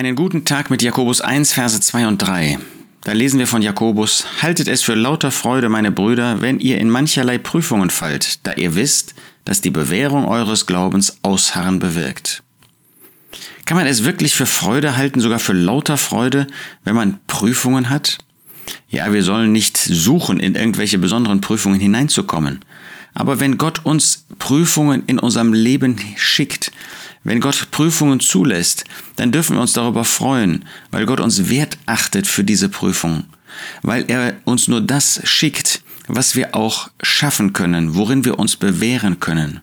Einen guten Tag mit Jakobus 1, Verse 2 und 3. Da lesen wir von Jakobus, Haltet es für lauter Freude, meine Brüder, wenn ihr in mancherlei Prüfungen fallt, da ihr wisst, dass die Bewährung eures Glaubens Ausharren bewirkt. Kann man es wirklich für Freude halten, sogar für lauter Freude, wenn man Prüfungen hat? Ja, wir sollen nicht suchen, in irgendwelche besonderen Prüfungen hineinzukommen. Aber wenn Gott uns Prüfungen in unserem Leben schickt, wenn Gott Prüfungen zulässt, dann dürfen wir uns darüber freuen, weil Gott uns Wert achtet für diese Prüfung, weil er uns nur das schickt, was wir auch schaffen können, worin wir uns bewähren können.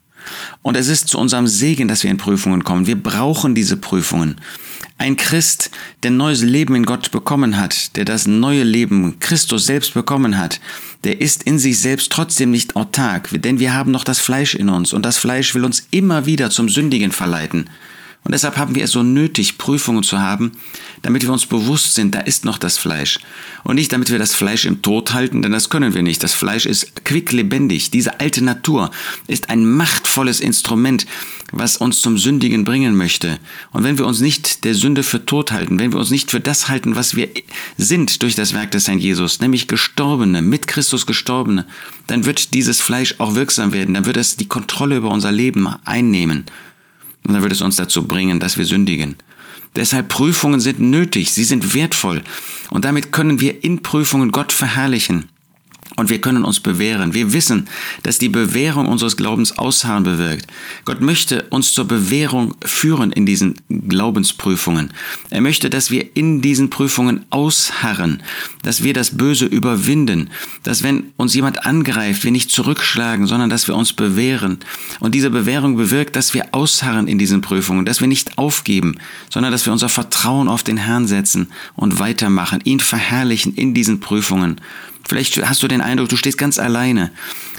Und es ist zu unserem Segen, dass wir in Prüfungen kommen. Wir brauchen diese Prüfungen. Ein Christ, der neues Leben in Gott bekommen hat, der das neue Leben Christus selbst bekommen hat, der ist in sich selbst trotzdem nicht autark, denn wir haben noch das Fleisch in uns und das Fleisch will uns immer wieder zum Sündigen verleiten. Und deshalb haben wir es so nötig, Prüfungen zu haben, damit wir uns bewusst sind, da ist noch das Fleisch. Und nicht damit wir das Fleisch im Tod halten, denn das können wir nicht. Das Fleisch ist quicklebendig. Diese alte Natur ist ein machtvolles Instrument, was uns zum Sündigen bringen möchte. Und wenn wir uns nicht der Sünde für tot halten, wenn wir uns nicht für das halten, was wir sind durch das Werk des Herrn Jesus, nämlich Gestorbene, mit Christus Gestorbene, dann wird dieses Fleisch auch wirksam werden, dann wird es die Kontrolle über unser Leben einnehmen. Und dann wird es uns dazu bringen, dass wir sündigen. Deshalb Prüfungen sind nötig, sie sind wertvoll. Und damit können wir in Prüfungen Gott verherrlichen. Und wir können uns bewähren. Wir wissen, dass die Bewährung unseres Glaubens Ausharren bewirkt. Gott möchte uns zur Bewährung führen in diesen Glaubensprüfungen. Er möchte, dass wir in diesen Prüfungen ausharren, dass wir das Böse überwinden, dass wenn uns jemand angreift, wir nicht zurückschlagen, sondern dass wir uns bewähren. Und diese Bewährung bewirkt, dass wir ausharren in diesen Prüfungen, dass wir nicht aufgeben, sondern dass wir unser Vertrauen auf den Herrn setzen und weitermachen, ihn verherrlichen in diesen Prüfungen. Vielleicht hast du den Eindruck, du stehst ganz alleine.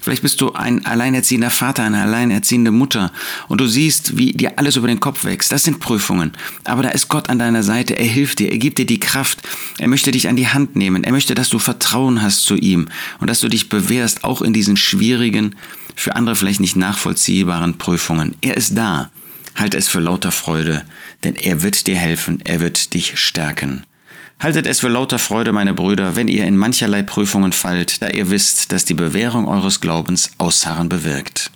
Vielleicht bist du ein alleinerziehender Vater, eine alleinerziehende Mutter und du siehst, wie dir alles über den Kopf wächst. Das sind Prüfungen. Aber da ist Gott an deiner Seite. Er hilft dir. Er gibt dir die Kraft. Er möchte dich an die Hand nehmen. Er möchte, dass du Vertrauen hast zu ihm und dass du dich bewährst, auch in diesen schwierigen, für andere vielleicht nicht nachvollziehbaren Prüfungen. Er ist da. Halte es für lauter Freude, denn er wird dir helfen. Er wird dich stärken. Haltet es für lauter Freude, meine Brüder, wenn ihr in mancherlei Prüfungen fallt, da ihr wisst, dass die Bewährung eures Glaubens Ausharren bewirkt.